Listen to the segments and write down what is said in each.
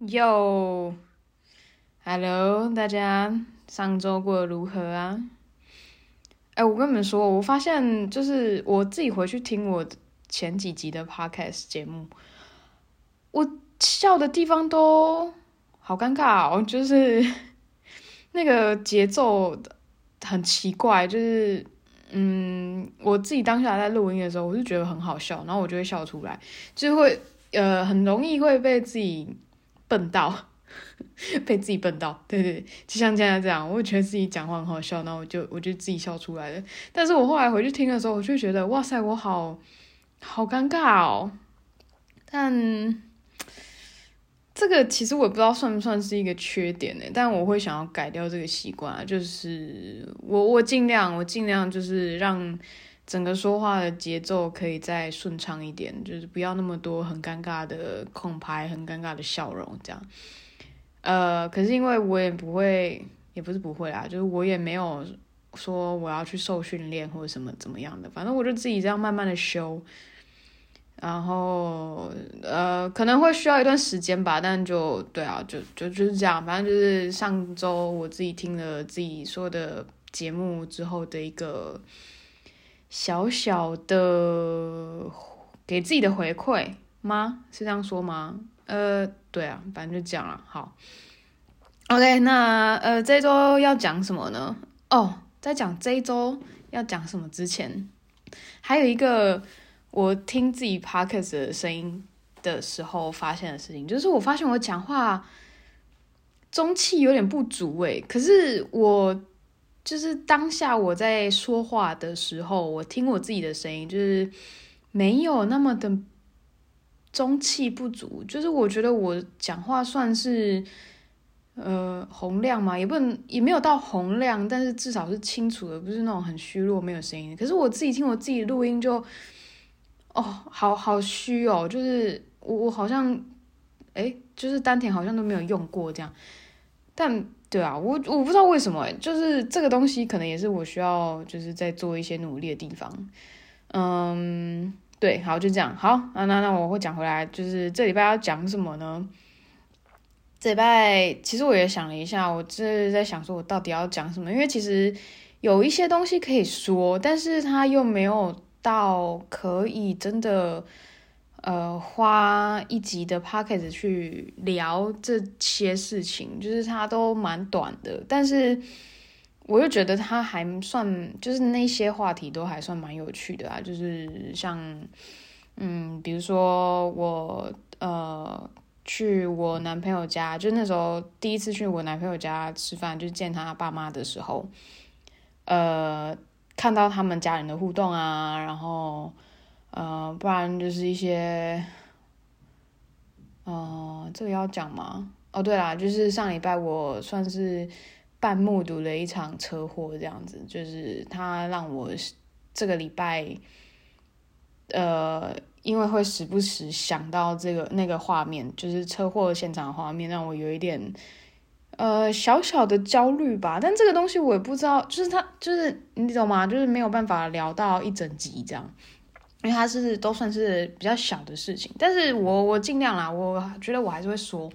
Yo，Hello，大家上周过得如何啊？哎，我跟你们说，我发现就是我自己回去听我前几集的 Podcast 节目，我笑的地方都好尴尬哦，就是 那个节奏很奇怪，就是嗯，我自己当下在录音的时候，我就觉得很好笑，然后我就会笑出来，就会呃，很容易会被自己。笨到，被自己笨到，对对，就像现在这样，我觉得自己讲话很好笑，然后我就我就自己笑出来了。但是我后来回去听的时候，我就觉得哇塞，我好好尴尬哦。但这个其实我也不知道算不算是一个缺点呢？但我会想要改掉这个习惯，就是我我尽量我尽量就是让。整个说话的节奏可以再顺畅一点，就是不要那么多很尴尬的空拍，很尴尬的笑容，这样。呃，可是因为我也不会，也不是不会啊，就是我也没有说我要去受训练或者什么怎么样的，反正我就自己这样慢慢的修。然后呃，可能会需要一段时间吧，但就对啊，就就就是这样，反正就是上周我自己听了自己说的节目之后的一个。小小的给自己的回馈吗？是这样说吗？呃，对啊，反正就这样了。好，OK，那呃，这周要讲什么呢？哦，在讲这一周要讲什么之前，还有一个我听自己 podcast 的声音的时候发现的事情，就是我发现我讲话中气有点不足诶，可是我。就是当下我在说话的时候，我听我自己的声音，就是没有那么的中气不足。就是我觉得我讲话算是呃洪亮嘛，也不能也没有到洪亮，但是至少是清楚的，不是那种很虚弱没有声音。可是我自己听我自己录音就，哦，好好虚哦，就是我我好像诶，就是丹田好像都没有用过这样，但。对啊，我我不知道为什么，就是这个东西可能也是我需要就是在做一些努力的地方。嗯，对，好，就这样，好，那那那我会讲回来，就是这礼拜要讲什么呢？这礼拜其实我也想了一下，我这在想说我到底要讲什么，因为其实有一些东西可以说，但是它又没有到可以真的。呃，花一集的 podcast 去聊这些事情，就是它都蛮短的，但是我又觉得它还算，就是那些话题都还算蛮有趣的啊，就是像，嗯，比如说我呃去我男朋友家，就那时候第一次去我男朋友家吃饭，就见他爸妈的时候，呃，看到他们家人的互动啊，然后。呃，不然就是一些，呃，这个要讲吗？哦，对啦，就是上礼拜我算是半目睹了一场车祸，这样子，就是他让我这个礼拜，呃，因为会时不时想到这个那个画面，就是车祸现场画面，让我有一点，呃，小小的焦虑吧。但这个东西我也不知道，就是他，就是你懂吗？就是没有办法聊到一整集这样。因为它是都算是比较小的事情，但是我我尽量啦，我觉得我还是会说，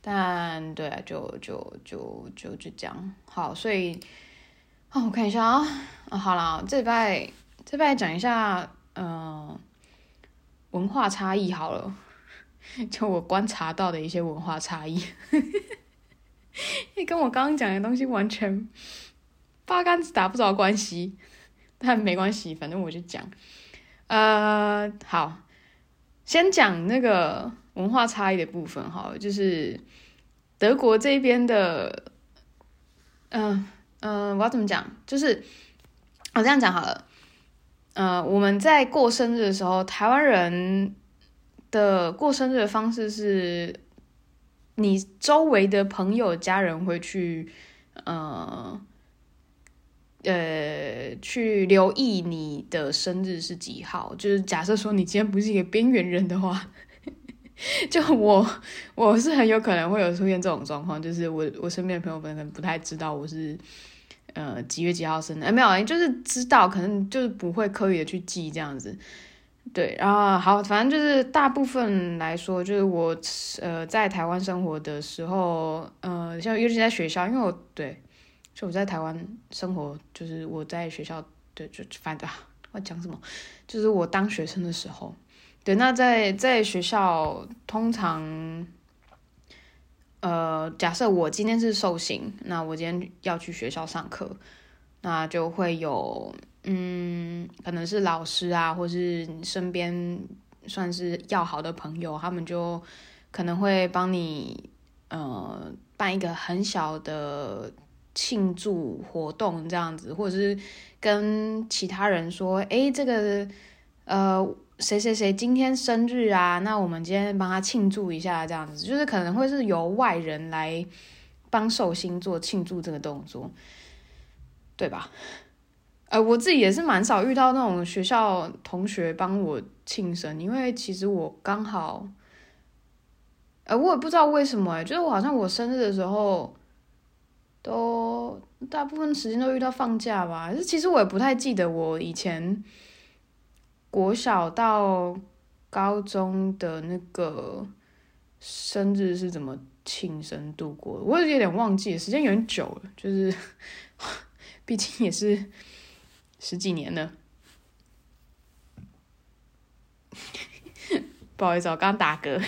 但对啊，就就就就就这样。好，所以啊、我看一下啊、好了，这礼拜这礼拜讲一下，嗯、文化差异好了，就我观察到的一些文化差异，因 为跟我刚刚讲的东西完全 八竿子打不着关系，但没关系，反正我就讲。呃，好，先讲那个文化差异的部分好，就是德国这边的，嗯、嗯、我要怎么讲？就是我这样讲好了，呃，我们在过生日的时候，台湾人的过生日的方式是，你周围的朋友、家人会去，呃。呃，去留意你的生日是几号？就是假设说你今天不是一个边缘人的话，就我我是很有可能会有出现这种状况，就是我我身边的朋友可能不太知道我是呃几月几号生日，哎没有，就是知道，可能就是不会刻意的去记这样子。对，然后好，反正就是大部分来说，就是我呃在台湾生活的时候，呃，像尤其在学校，因为我对，就我在台湾生活，就是我在学校，对，就反正我讲什么，就是我当学生的时候，对，那在在学校通常，呃，假设我今天是受刑，那我今天要去学校上课，那就会有。嗯，可能是老师啊，或是身边算是要好的朋友，他们就可能会帮你呃办一个很小的庆祝活动这样子，或者是跟其他人说，诶，这个呃谁谁谁今天生日啊，那我们今天帮他庆祝一下这样子，就是可能会是由外人来帮寿星做庆祝这个动作，对吧？呃，我自己也是蛮少遇到那种学校同学帮我庆生，因为其实我刚好，呃，我也不知道为什么，哎，就是我好像我生日的时候，都大部分时间都遇到放假吧。其实我也不太记得我以前国小到高中的那个生日是怎么庆生度过的，我有点忘记，时间有点久了，就是 毕竟也是。十几年了，不好意思，我刚打嗝，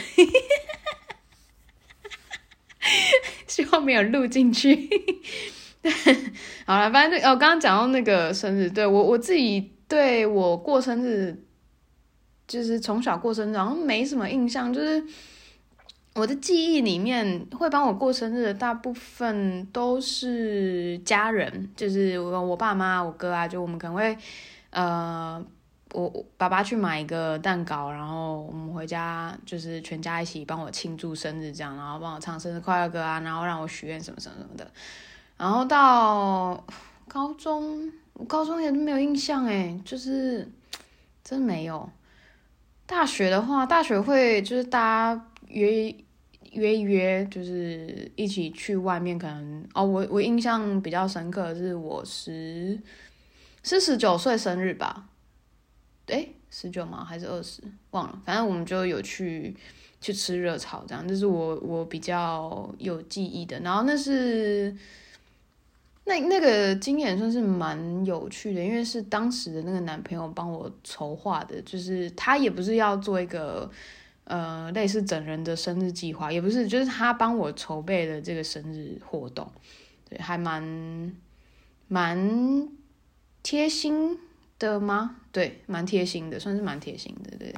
希望没有录进去。好了，反正我刚刚讲到那个生日，对我我自己对我过生日，就是从小过生日，好像没什么印象，就是。我的记忆里面会帮我过生日的大部分都是家人，就是我我爸妈、我哥啊，就我们可能会，呃，我爸爸去买一个蛋糕，然后我们回家就是全家一起帮我庆祝生日，这样，然后帮我唱生日快乐歌啊，然后让我许愿什么什么什么的。然后到高中，我高中也没有印象诶，就是真没有。大学的话，大学会就是大家约。约一约，就是一起去外面，可能哦，我我印象比较深刻的是我十是十九岁生日吧？诶，十九吗？还是二十？忘了，反正我们就有去去吃热炒，这样，这是我我比较有记忆的。然后那是那那个经验算是蛮有趣的，因为是当时的那个男朋友帮我筹划的，就是他也不是要做一个。呃，类似整人的生日计划也不是，就是他帮我筹备的这个生日活动，对，还蛮蛮贴心的吗？对，蛮贴心的，算是蛮贴心的，对，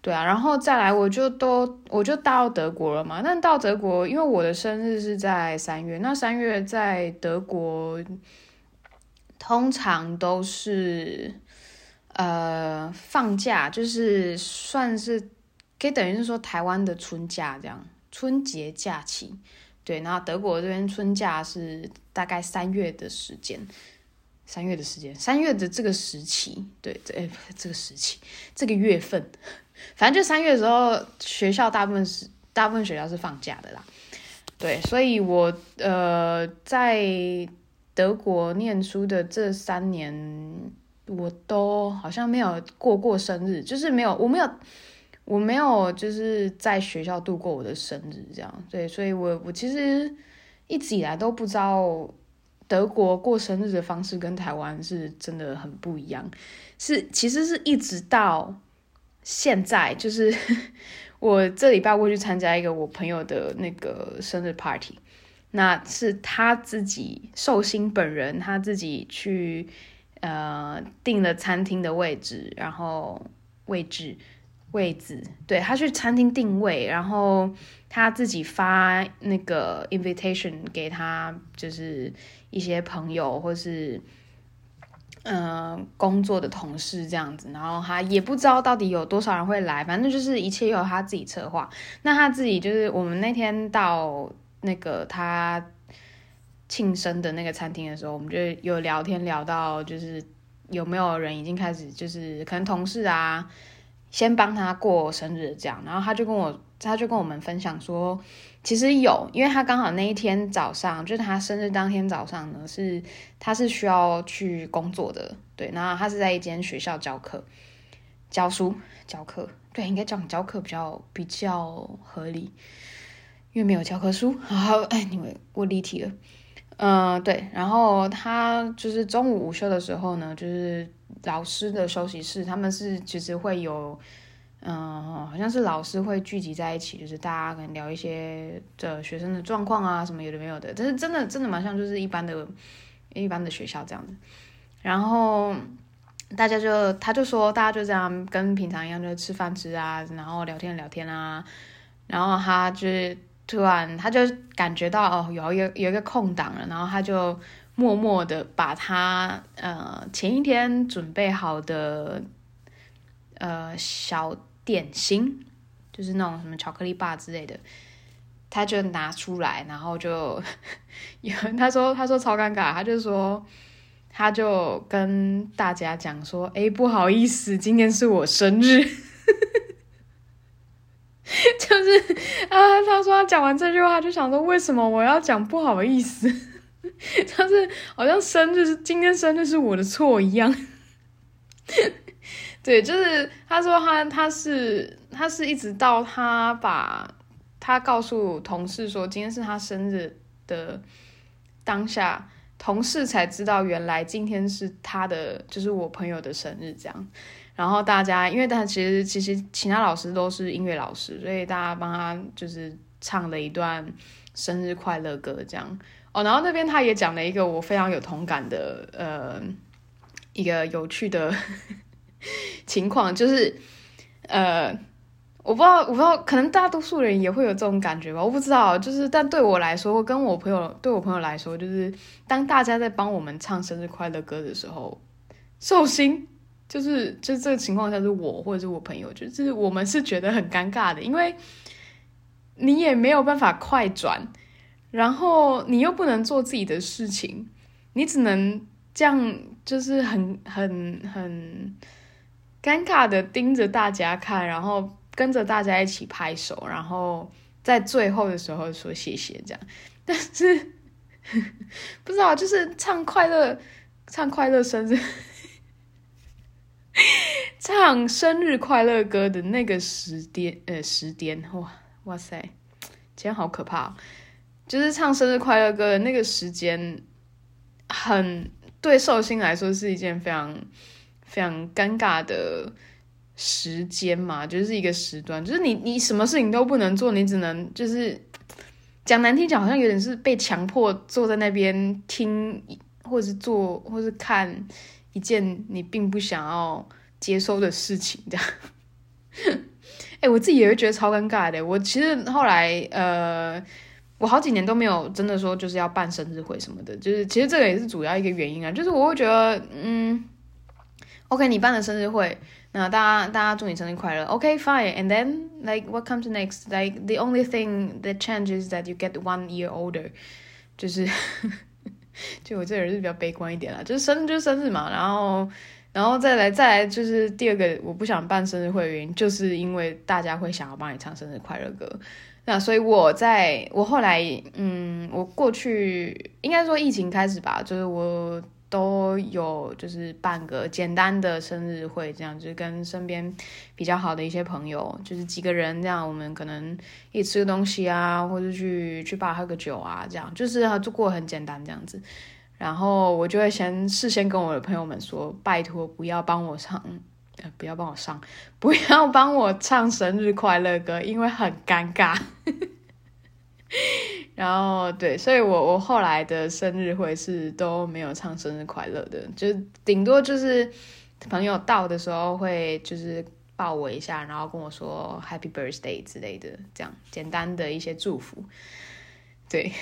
对啊。然后再来，我就都我就到德国了嘛。但到德国，因为我的生日是在三月，那三月在德国通常都是呃放假，就是算是。可以等于是说台湾的春假这样，春节假期，对，然后德国这边春假是大概三月的时间，三月的时间，三月的这个时期，对，这哎这个时期，这个月份，反正就三月的时候，学校大部分是大部分学校是放假的啦，对，所以我呃在德国念书的这三年，我都好像没有过过生日，就是没有，我没有。我没有就是在学校度过我的生日，这样对，所以我我其实一直以来都不知道德国过生日的方式跟台湾是真的很不一样，是其实是一直到现在，就是 我这礼拜过去参加一个我朋友的那个生日 party，那是他自己寿星本人他自己去呃订了餐厅的位置，然后位置。位置，对，他去餐厅定位，然后他自己发那个 invitation 给他，就是一些朋友或是嗯、工作的同事这样子，然后他也不知道到底有多少人会来，反正就是一切由他自己策划。那他自己就是我们那天到那个他庆生的那个餐厅的时候，我们就有聊天聊到，就是有没有人已经开始，就是可能同事啊。先帮他过生日，这样，然后他就跟我，他就跟我们分享说，其实有，因为他刚好那一天早上，就是他生日当天早上呢，是他是需要去工作的，对，然后他是在一间学校教课，教书教课，对，应该讲教课比较比较合理，因为没有教科书。好，哎，你们我离题了。嗯、呃，对，然后他就是中午午休的时候呢，就是老师的休息室，他们是其实会有，嗯、好像是老师会聚集在一起，就是大家可能聊一些的学生的状况啊，什么有的没有的，但是真的真的蛮像就是一般的一般的学校这样子。然后大家就他就说，大家就这样跟平常一样，就吃饭吃啊，然后聊天聊天啊，然后他就是。突然，他就感觉到哦，有一有一个空档了，然后他就默默的把他呃前一天准备好的呃小点心，就是那种什么巧克力棒之类的，他就拿出来，然后就有 他说他说超尴尬，他就说他就跟大家讲说，哎，不好意思，今天是我生日。就是啊，他说他讲完这句话，就想说为什么我要讲不好意思？他是好像生日是今天生日是我的错一样。对，就是他说他他是他是一直到他把他告诉同事说今天是他生日的当下，同事才知道原来今天是他的，就是我朋友的生日这样。然后大家，因为他其实其实其他老师都是音乐老师，所以大家帮他就是唱了一段生日快乐歌这样哦。然后那边他也讲了一个我非常有同感的呃一个有趣的 情况，就是呃我不知道我不知道，可能大多数人也会有这种感觉吧，我不知道。就是但对我来说，跟我朋友对我朋友来说，就是当大家在帮我们唱生日快乐歌的时候，寿星。就是，就这个情况下是我或者是我朋友，就是我们是觉得很尴尬的，因为你也没有办法快转，然后你又不能做自己的事情，你只能这样，就是很很很尴尬的盯着大家看，然后跟着大家一起拍手，然后在最后的时候说谢谢这样。但是 不知道，就是唱快乐，唱快乐生日。唱生日快乐歌的那个时点，呃，时点，哇哇塞，今天好可怕！就是唱生日快乐歌的那个时间，很对寿星来说是一件非常非常尴尬的时间嘛，就是一个时段，就是你你什么事情都不能做，你只能就是讲难听讲，好像有点是被强迫坐在那边听，或者是做，或是看。一件你并不想要接收的事情，这样，哎，我自己也会觉得超尴尬的。我其实后来，呃，我好几年都没有真的说就是要办生日会什么的，就是其实这个也是主要一个原因啊，就是我会觉得，嗯，OK，你办了生日会，那大家大家祝你生日快乐，OK，fine，and then like what comes next？Like the only thing that changes that you get one year older，就是。就我这人是比较悲观一点啦，就是生日就是生日嘛，然后，然后再来再来就是第二个我不想办生日会的原因，就是因为大家会想要帮你唱生日快乐歌，那所以我在我后来，嗯，我过去应该说疫情开始吧，就是我。都有就是办个简单的生日会，这样就是跟身边比较好的一些朋友，就是几个人这样，我们可能一起吃个东西啊，或者去去吧喝个酒啊，这样就是就过很简单这样子。然后我就会先事先跟我的朋友们说，拜托不要帮我唱，不要帮我上，不要帮我唱生日快乐歌，因为很尴尬。然后对，所以我我后来的生日会是都没有唱生日快乐的，就顶多就是朋友到的时候会就是抱我一下，然后跟我说 Happy Birthday 之类的，这样简单的一些祝福。对，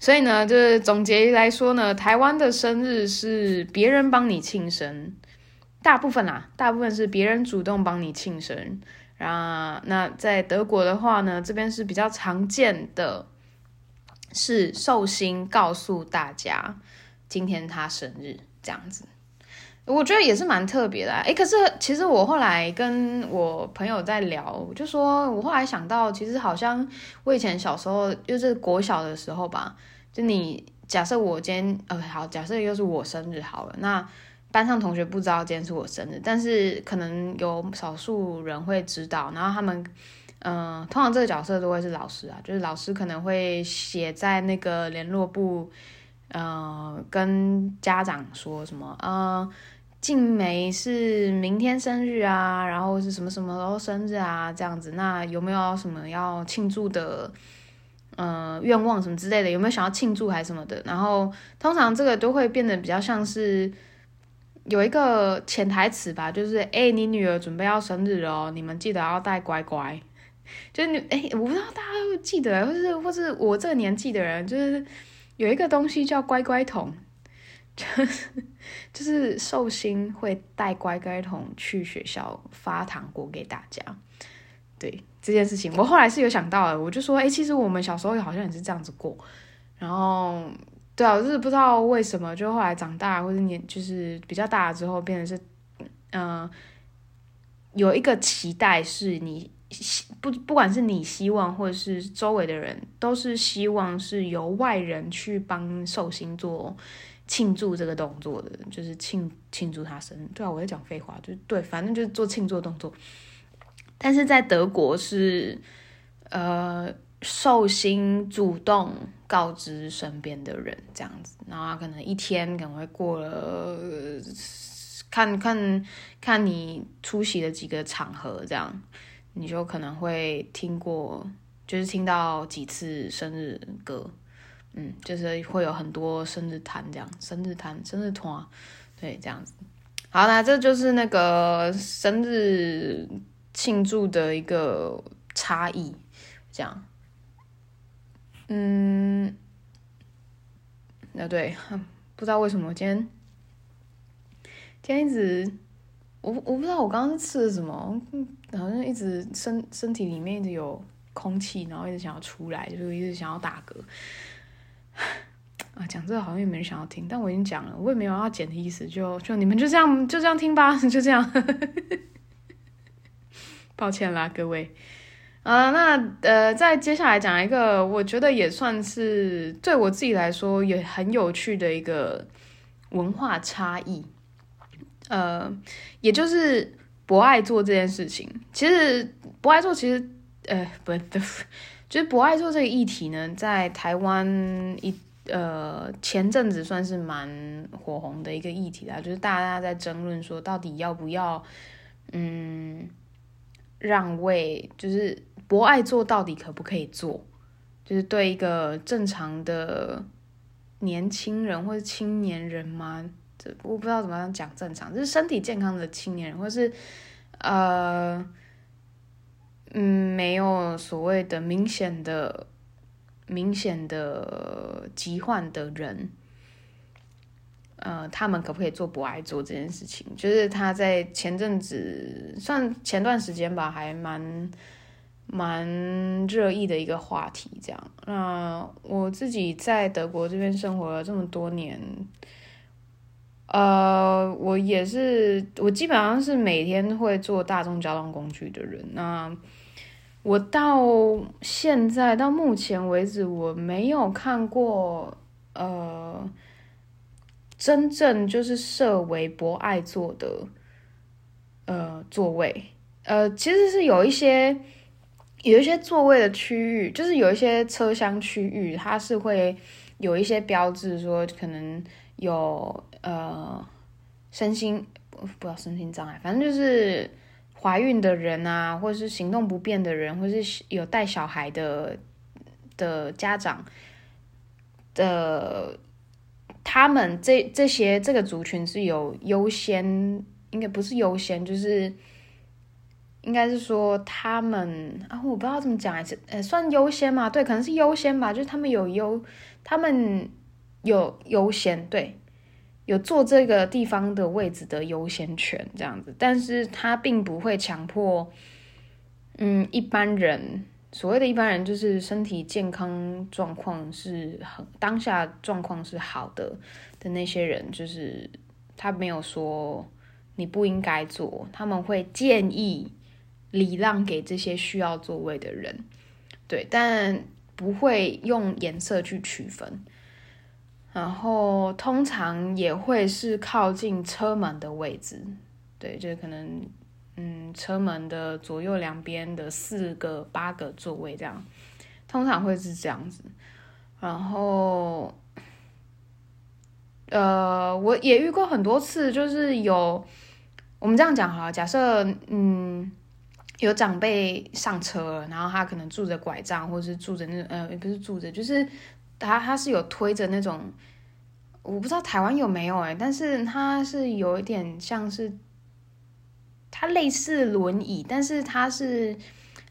所以呢，就是总结来说呢，台湾的生日是别人帮你庆生，大部分啦，大部分是别人主动帮你庆生。啊，那在德国的话呢，这边是比较常见的，是寿星告诉大家今天他生日这样子，我觉得也是蛮特别的。诶，可是其实我后来跟我朋友在聊，我就说我后来想到，其实好像我以前小时候就是国小的时候吧，就你假设我今天呃好，假设又是我生日好了，那班上同学不知道今天是我生日，但是可能有少数人会知道，然后他们，嗯、通常这个角色都会是老师啊，就是老师可能会写在那个联络簿，呃，跟家长说什么，呃，静梅是明天生日啊，然后是什么什么时候生日啊，这样子，那有没有什么要庆祝的？呃，愿望什么之类的，有没有想要庆祝还是什么的？然后通常这个都会变得比较像是有一个潜台词吧，就是哎、你女儿准备要生日了哦，你们记得要带乖乖。就是你哎、我不知道大家会记得，或是或是我这个年纪的人，就是有一个东西叫乖乖桶，就是就是寿星会带乖乖桶去学校发糖果给大家。对这件事情，我后来是有想到的，我就说，哎，其实我们小时候好像也是这样子过，然后，对啊，就是不知道为什么，就后来长大或者年就是比较大了之后，变成是，嗯、有一个期待是你不不管是你希望或者是周围的人，都是希望是由外人去帮寿星做庆祝这个动作的，就是庆庆祝他生日。对啊，我在讲废话，就对，反正就是做庆祝的动作。但是在德国是，呃，寿星主动告知身边的人这样子，然后他可能一天可能会过了，看看看你出席的几个场合，这样你就可能会听过，就是听到几次生日歌，嗯，就是会有很多生日摊这样，生日摊、生日团，对，这样子。好，那这就是那个生日。庆祝的一个差异，这样，嗯，那对，不知道为什么今天，今天一直，我我不知道我刚刚吃了什么，好像一直身身体里面一直有空气，然后一直想要出来，就一直想要打嗝。啊，讲这个好像也没人想要听，但我已经讲了，我也没有要剪的意思，就就你们就这样就这样听吧，就这样。抱歉啦，各位。啊、那呃，再接下来讲一个，我觉得也算是对我自己来说也很有趣的一个文化差异。呃，也就是博爱做这件事情。其实博爱做其实，呃，不对，就是博爱做这个议题呢，在台湾一呃前阵子算是蛮火红的一个议题啦，就是大家在争论说到底要不要，嗯。让位就是博爱做到底可不可以做？就是对一个正常的年轻人或者青年人吗？这我不知道怎么样讲正常，就是身体健康的青年人，或是呃嗯没有所谓的明显的明显的疾患的人。呃，他们可不可以做博爱做这件事情？就是他在前阵子，算前段时间吧，还蛮蛮热议的一个话题。这样，那我自己在德国这边生活了这么多年，呃，我也是，我基本上是每天会坐大众交通工具的人。那我到现在到目前为止，我没有看过，呃。真正就是设为博爱座的，呃，座位，呃，其实是有一些有一些座位的区域，就是有一些车厢区域，它是会有一些标志说可能有呃身心不不知道身心障碍，反正就是怀孕的人啊，或者是行动不便的人，或是有带小孩的的家长的。他们这这些这个族群是有优先，应该不是优先，就是应该是说他们啊，我不知道怎么讲，还是呃算优先嘛？对，可能是优先吧，就是他们有优，他们有优先，对，有坐这个地方的位置的优先权这样子，但是他并不会强迫，嗯，一般人。所谓的一般人，就是身体健康状况是很当下状况是好的的那些人，就是他没有说你不应该坐，他们会建议礼让给这些需要座位的人，对，但不会用颜色去区分。然后通常也会是靠近车门的位置，对，就是可能嗯车门的左右两边的四个八个座位这样，通常会是这样子。然后，呃，我也遇过很多次，就是有我们这样讲哈，假设嗯有长辈上车，然后他可能拄着拐杖，或者是拄着那呃也不是拄着，就是他他是有推着那种，我不知道台湾有没有哎，但是他是有一点像是，它类似轮椅，但是它是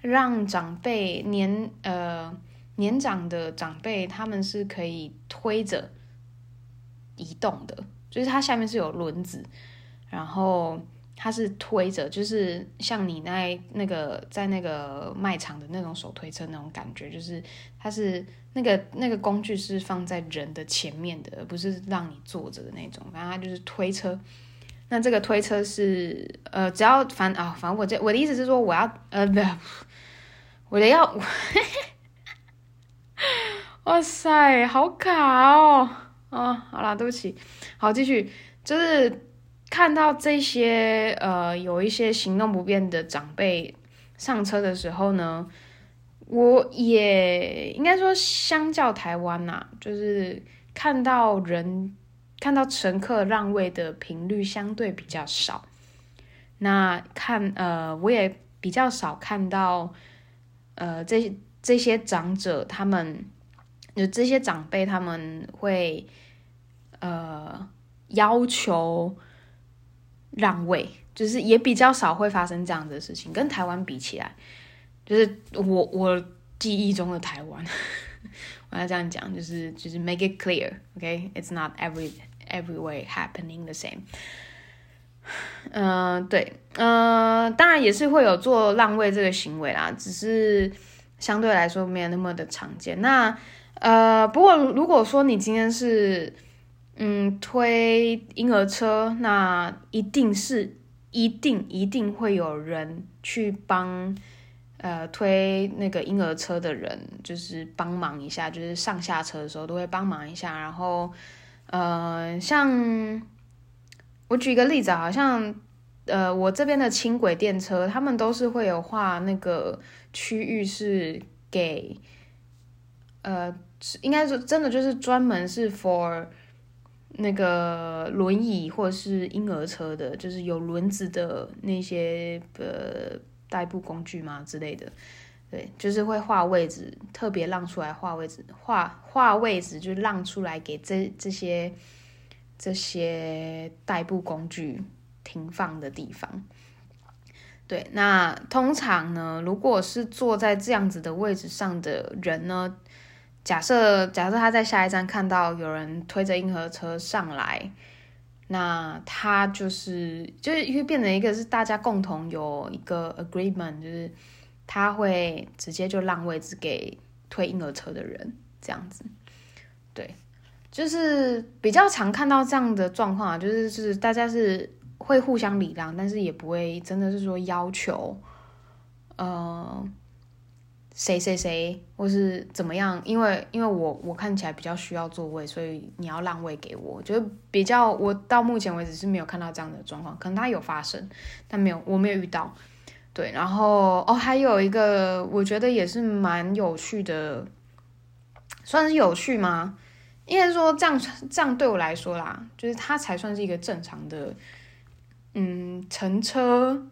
让长辈年呃。年长的长辈，他们是可以推着移动的，就是它下面是有轮子，然后它是推着，就是像你那那个在那个卖场的那种手推车那种感觉，就是它是那个那个工具是放在人的前面的，而不是让你坐着的那种，反正它就是推车。那这个推车是呃，只要反啊，反正我这我的意思是说，我要呃不，我的要。哇塞，好卡哦！哦，好啦，对不起。好，继续，就是看到这些呃，有一些行动不便的长辈上车的时候呢，我也应该说，相较台湾呐、就是看到人看到乘客让位的频率相对比较少。那看呃，我也比较少看到呃，这这些长者他们。就这些长辈他们会呃要求让位，就是也比较少会发生这样的事情。跟台湾比起来，就是我我记忆中的台湾，我要这样讲，就是就是 make it clear，OK，it's、not every everywhere happening the same。嗯、呃，对，嗯、当然也是会有做让位这个行为啦，只是相对来说没有那么的常见。那呃，不过如果说你今天是嗯推婴儿车，那一定是一定一定会有人去帮呃推那个婴儿车的人，就是帮忙一下，就是上下车的时候都会帮忙一下。然后呃，像我举一个例子，好像呃我这边的轻轨电车，他们都是会有画那个区域是给呃。应该是，真的就是专门是 for 那个轮椅或者是婴儿车的，就是有轮子的那些呃代步工具嘛之类的。对，就是会划位置，特别让出来划位置，划划位置就让出来给这这些这些代步工具停放的地方。对，那通常呢，如果是坐在这样子的位置上的人呢，假设假设他在下一站看到有人推着婴儿车上来，那他就是就是会变成一个是大家共同有一个 agreement，就是他会直接就让位置给推婴儿车的人这样子。对，就是比较常看到这样的状况啊，就是是大家是会互相礼让，但是也不会真的是说要求，呃。谁谁谁，或是怎么样？因为因为我我看起来比较需要座位，所以你要让位给我。觉得比较，我到目前为止是没有看到这样的状况，可能它有发生，但没有我没有遇到。对，然后哦，还有一个我觉得也是蛮有趣的，算是有趣吗？应该说这样这样对我来说啦，就是它才算是一个正常的，嗯，乘车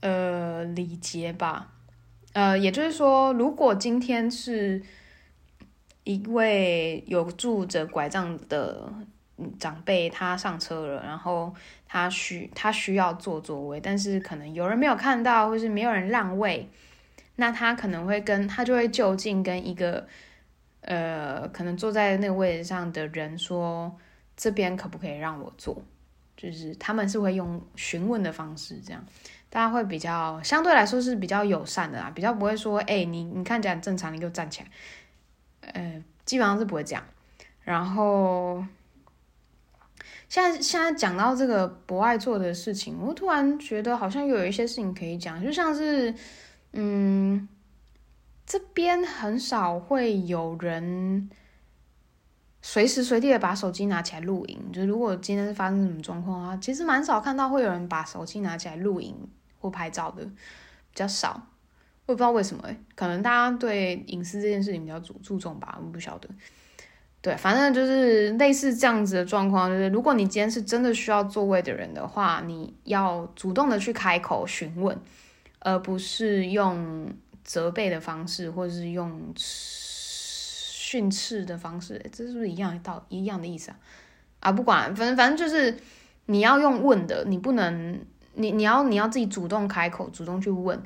呃礼节吧。呃，也就是说，如果今天是一位有拄着拐杖的长辈，他上车了，然后他需他需要坐座位，但是可能有人没有看到，或是没有人让位，那他可能会跟他就会就近跟一个呃，可能坐在那个位置上的人说，这边可不可以让我坐？就是他们是会用询问的方式这样。大家会比较相对来说是比较友善的啦，比较不会说，哎、你你看起来很正常，你给我站起来，呃，基本上是不会这样。然后，现在现在讲到这个博爱做的事情，我突然觉得好像又有一些事情可以讲，就像是，嗯，这边很少会有人随时随地的把手机拿起来录影。就如果今天是发生什么状况啊，其实蛮少看到会有人把手机拿起来录影或拍照的，比较少。我也不知道为什么，可能大家对隐私这件事情比较注注重吧，我不晓得。对，反正就是类似这样子的状况，就是如果你今天是真的需要座位的人的话，你要主动的去开口询问，而不是用责备的方式，或者是用。训斥的方式，这是不是一样的道一样的意思啊？啊，不管，反正反正就是你要用问的，你不能，你你要你要自己主动开口，主动去问，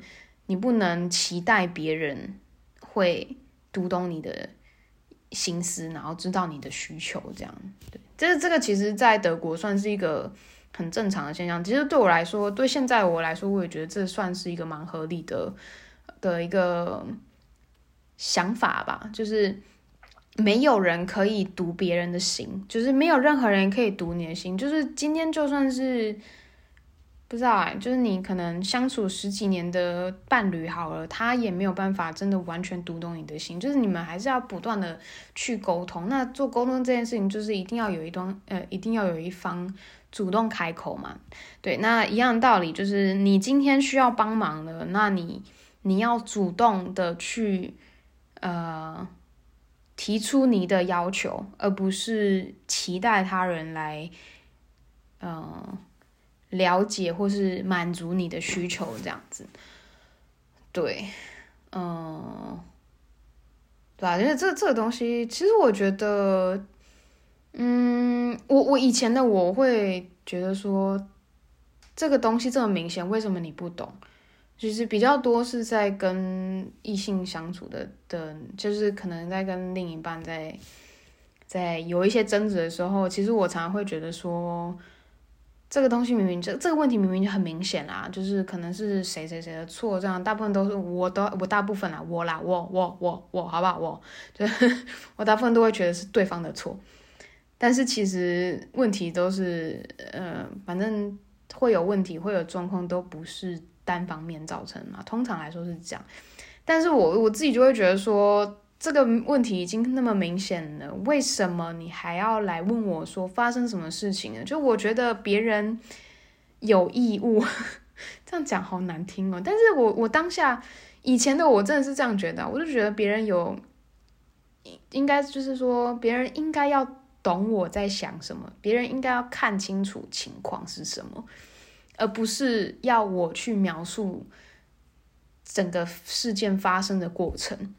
你不能期待别人会读懂你的心思，然后知道你的需求，这样。对，这这个其实，在德国算是一个很正常的现象。其实对我来说，对现在我来说，我也觉得这算是一个蛮合理的的一个想法吧，就是。没有人可以读别人的心，就是没有任何人可以读你的心。就是今天就算是不知道哎，就是你可能相处十几年的伴侣好了，他也没有办法真的完全读懂你的心。就是你们还是要不断的去沟通。那做沟通这件事情，就是一定要有一段呃，一定要有一方主动开口嘛。对，那一样的道理，就是你今天需要帮忙了，那你你要主动的去呃。提出你的要求，而不是期待他人来，嗯、呃，了解或是满足你的需求，这样子。对，嗯、对吧？因为这这个东西，其实我觉得，嗯，我我以前的我会觉得说，这个东西这么明显，为什么你不懂？其实比较多是在跟异性相处的的，就是可能在跟另一半在在有一些争执的时候，其实我常常会觉得说，这个东西明明这这个问题明明就很明显啦，就是可能是谁谁谁的错，这样大部分都是我都，我大部分啦，我啦，我我我我，好不好？我就 我大部分都会觉得是对方的错，但是其实问题都是呃，反正会有问题，会有状况，都不是。单方面造成嘛，通常来说是这样，但是我我自己就会觉得说，这个问题已经那么明显了，为什么你还要来问我说发生什么事情呢？就我觉得别人有义务，这样讲好难听哦。但是我我当下以前的我真的是这样觉得，我就觉得别人有应该就是说，别人应该要懂我在想什么，别人应该要看清楚情况是什么。而不是要我去描述整个事件发生的过程，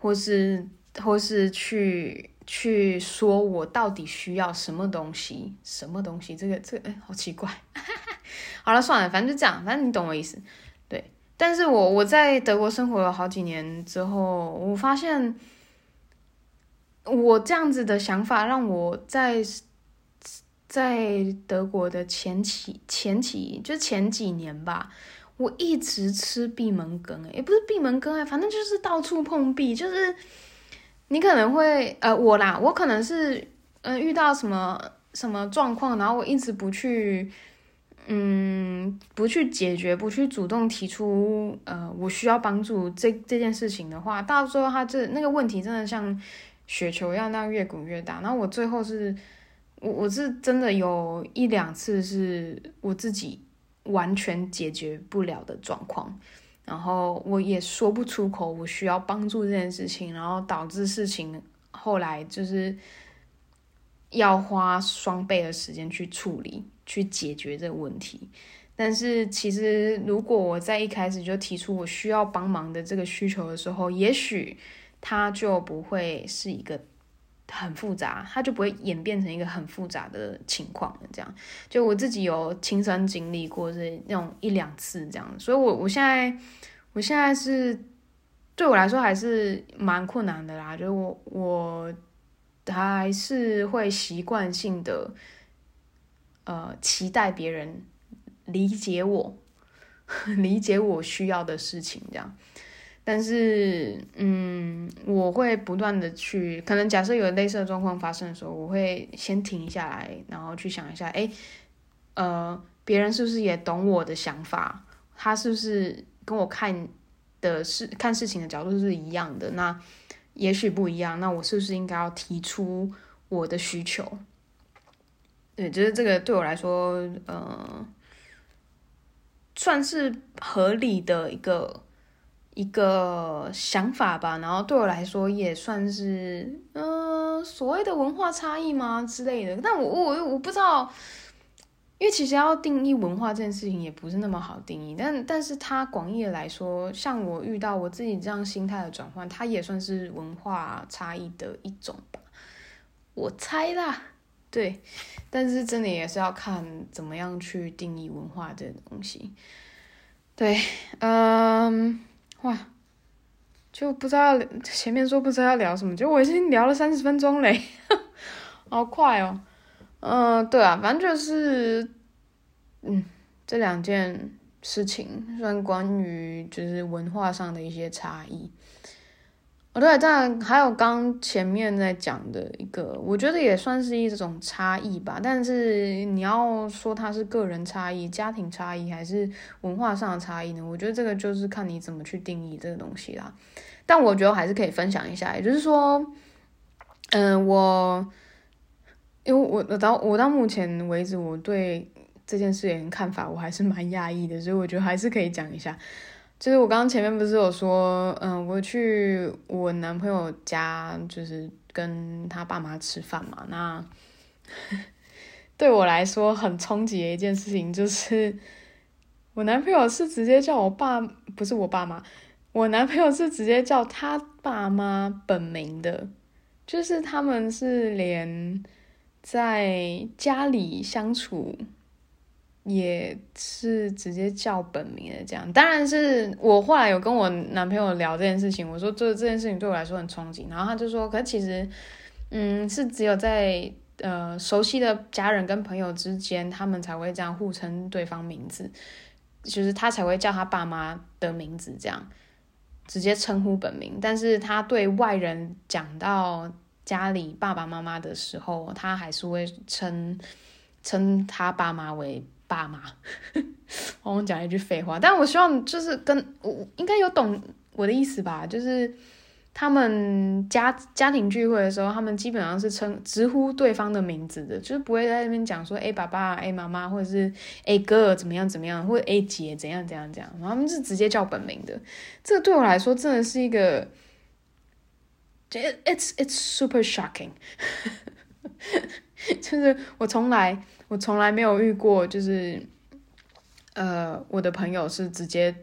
或是或是去去说我到底需要什么东西，什么东西？这个这个哎，好奇怪。好了，算了，反正就这样，反正你懂我意思。对，但是我我在德国生活了好几年之后，我发现我这样子的想法让我在。在德国的前期，前期就前几年吧，我一直吃闭门羹，也不是闭门羹啊，反正就是到处碰壁，就是你可能会呃我啦，我可能是嗯、遇到什么什么状况，然后我一直不去嗯不去解决，不去主动提出呃我需要帮助这这件事情的话，到最后他这那个问题真的像雪球一样那样越滚越大，然后我最后是。我我是真的有一两次是我自己完全解决不了的状况，然后我也说不出口，我需要帮助这件事情，然后导致事情后来就是要花双倍的时间去处理、去解决这个问题。但是其实如果我在一开始就提出我需要帮忙的这个需求的时候，也许它就不会是一个。很复杂，它就不会演变成一个很复杂的情况。这样，就我自己有亲身经历过是那种一两次这样，所以我我现在我现在是对我来说还是蛮困难的啦。就我我还是会习惯性的呃期待别人理解我，理解我需要的事情这样。但是，嗯，我会不断的去，可能假设有类似的状况发生的时候，我会先停下来，然后去想一下，哎，呃，别人是不是也懂我的想法？他是不是跟我看的事、看事情的角度是一样的？那也许不一样，那我是不是应该要提出我的需求？对，就是这个对我来说，呃，算是合理的一个一个想法吧。然后对我来说，也算是，呃，所谓的文化差异吗之类的？但我我我不知道。因为其实要定义文化这件事情也不是那么好定义，但但是它广义的来说，像我遇到我自己这样心态的转换，它也算是文化差异的一种吧，我猜啦，对，但是真的也是要看怎么样去定义文化这东西，对，嗯，哇，就不知道前面说不知道要聊什么，就我已经聊了三十分钟嘞，好快哦。嗯，对啊，反正就是，嗯，这两件事情算关于就是文化上的一些差异。哦，对，但还有刚前面在讲的一个，我觉得也算是一种差异吧。但是你要说它是个人差异、家庭差异，还是文化上的差异呢？我觉得这个就是看你怎么去定义这个东西啦。但我觉得还是可以分享一下，也就是说，嗯，我。因为我我到我到目前为止，我对这件事情看法我还是蛮讶异的，所以我觉得还是可以讲一下。就是我刚刚前面不是有说，嗯，我去我男朋友家，就是跟他爸妈吃饭嘛。那 对我来说很冲击的一件事情，就是我男朋友是直接叫我爸，不是我爸妈，我男朋友是直接叫他爸妈本名的，就是他们是连。在家里相处也是直接叫本名的，这样。当然是我后来有跟我男朋友聊这件事情，我说这这件事情对我来说很憧憬，然后他就说，可其实，嗯，是只有在呃熟悉的家人跟朋友之间，他们才会这样互称对方名字，就是他才会叫他爸妈的名字，这样直接称呼本名，但是他对外人讲到。家里爸爸妈妈的时候，他还是会称称他爸妈为爸妈。我讲一句废话，但我希望就是跟我应该有懂我的意思吧，就是他们家家庭聚会的时候，他们基本上是称直呼对方的名字的，就是不会在那边讲说哎爸爸哎妈妈，或者是哎哥怎么样怎么样，或者哎姐怎样怎样怎样，他们是直接叫本名的。这个对我来说真的是一个。It's it's super shocking，就是我从来我从来没有遇过，就是呃我的朋友是直接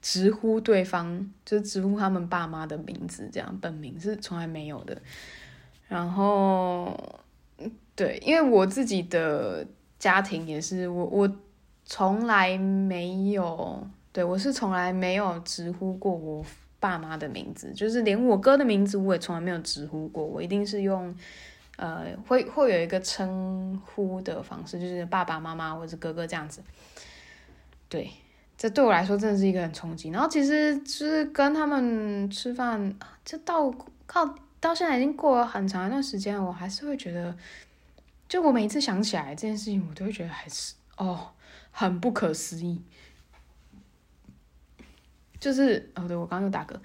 直呼对方，就是直呼他们爸妈的名字，这样本名是从来没有的。然后对，因为我自己的家庭也是，我我从来没有，对，我是从来没有直呼过我。爸妈的名字，就是连我哥的名字我也从来没有直呼过，我一定是用，呃，会会有一个称呼的方式，就是爸爸妈妈或者哥哥这样子。对，这对我来说真的是一个很冲击。然后其实就是跟他们吃饭，这到靠到现在已经过了很长一段时间，我还是会觉得，就我每一次想起来这件事情，我都会觉得还是哦，很不可思议。就是哦，对，我刚刚又打嗝。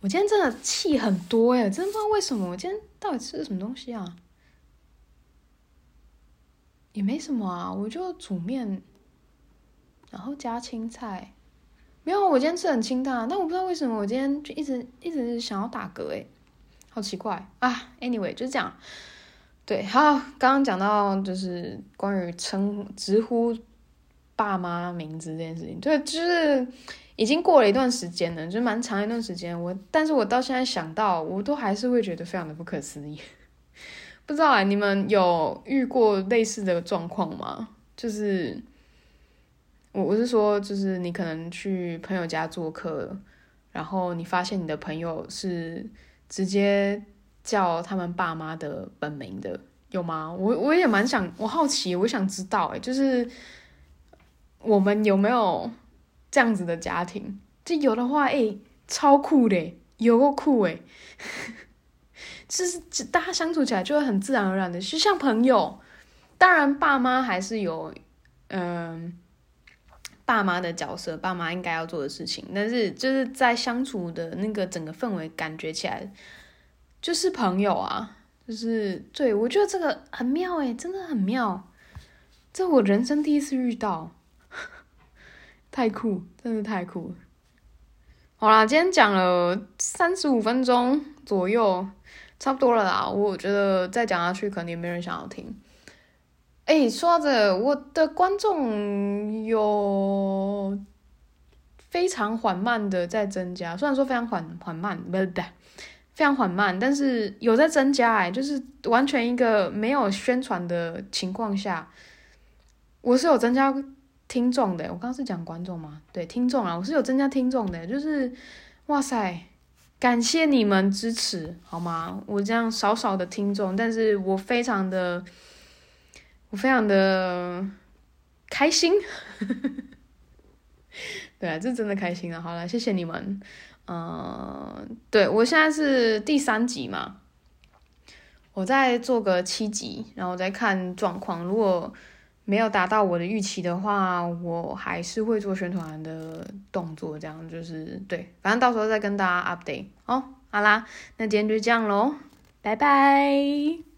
我今天真的气很多耶，真的不知道为什么。我今天到底吃了什么东西啊？也没什么啊，我就煮面，然后加青菜。没有，我今天吃很清淡，但我不知道为什么我今天就一直一直想要打嗝，诶，好奇怪啊。Anyway，就是这样。对，好，刚刚讲到就是关于称直呼。爸妈名字这件事情，对，就是已经过了一段时间了，就蛮长一段时间。我，但是我到现在想到，我都还是会觉得非常的不可思议。不知道啊，你们有遇过类似的状况吗？就是我，我是说，就是你可能去朋友家做客，然后你发现你的朋友是直接叫他们爸妈的本名的，有吗？我我也蛮想，我好奇，我想知道，哎，就是。我们有没有这样子的家庭？就有的话，哎、超酷的，有够酷哎！就是大家相处起来就会很自然而然的，就像朋友。当然，爸妈还是有，嗯、爸妈的角色，爸妈应该要做的事情，但是就是在相处的那个整个氛围感觉起来，就是朋友啊，就是对，我觉得这个很妙诶，真的很妙，这我人生第一次遇到，太酷，真的太酷。好啦，今天讲了三十五分钟左右，差不多了啦。我觉得再讲下去，肯定没人想要听。哎，说到这个，我的观众有非常缓慢的在增加，虽然说非常缓缓慢，不是的，非常缓慢，但是有在增加哎，就是完全一个没有宣传的情况下，我是有增加听众的。我刚刚是讲观众吗？对，听众啊，我是有增加听众的，就是哇塞，感谢你们支持，好吗？我这样少少的听众，但是我非常的。我非常的开心，对啊，这真的开心了。好了，谢谢你们。嗯、对，我现在是第三集嘛，我再做个七集，然后再看状况。如果没有达到我的预期的话，我还是会做宣传的动作。这样就是对，反正到时候再跟大家 update。哦，好啦，那今天就这样喽，拜拜。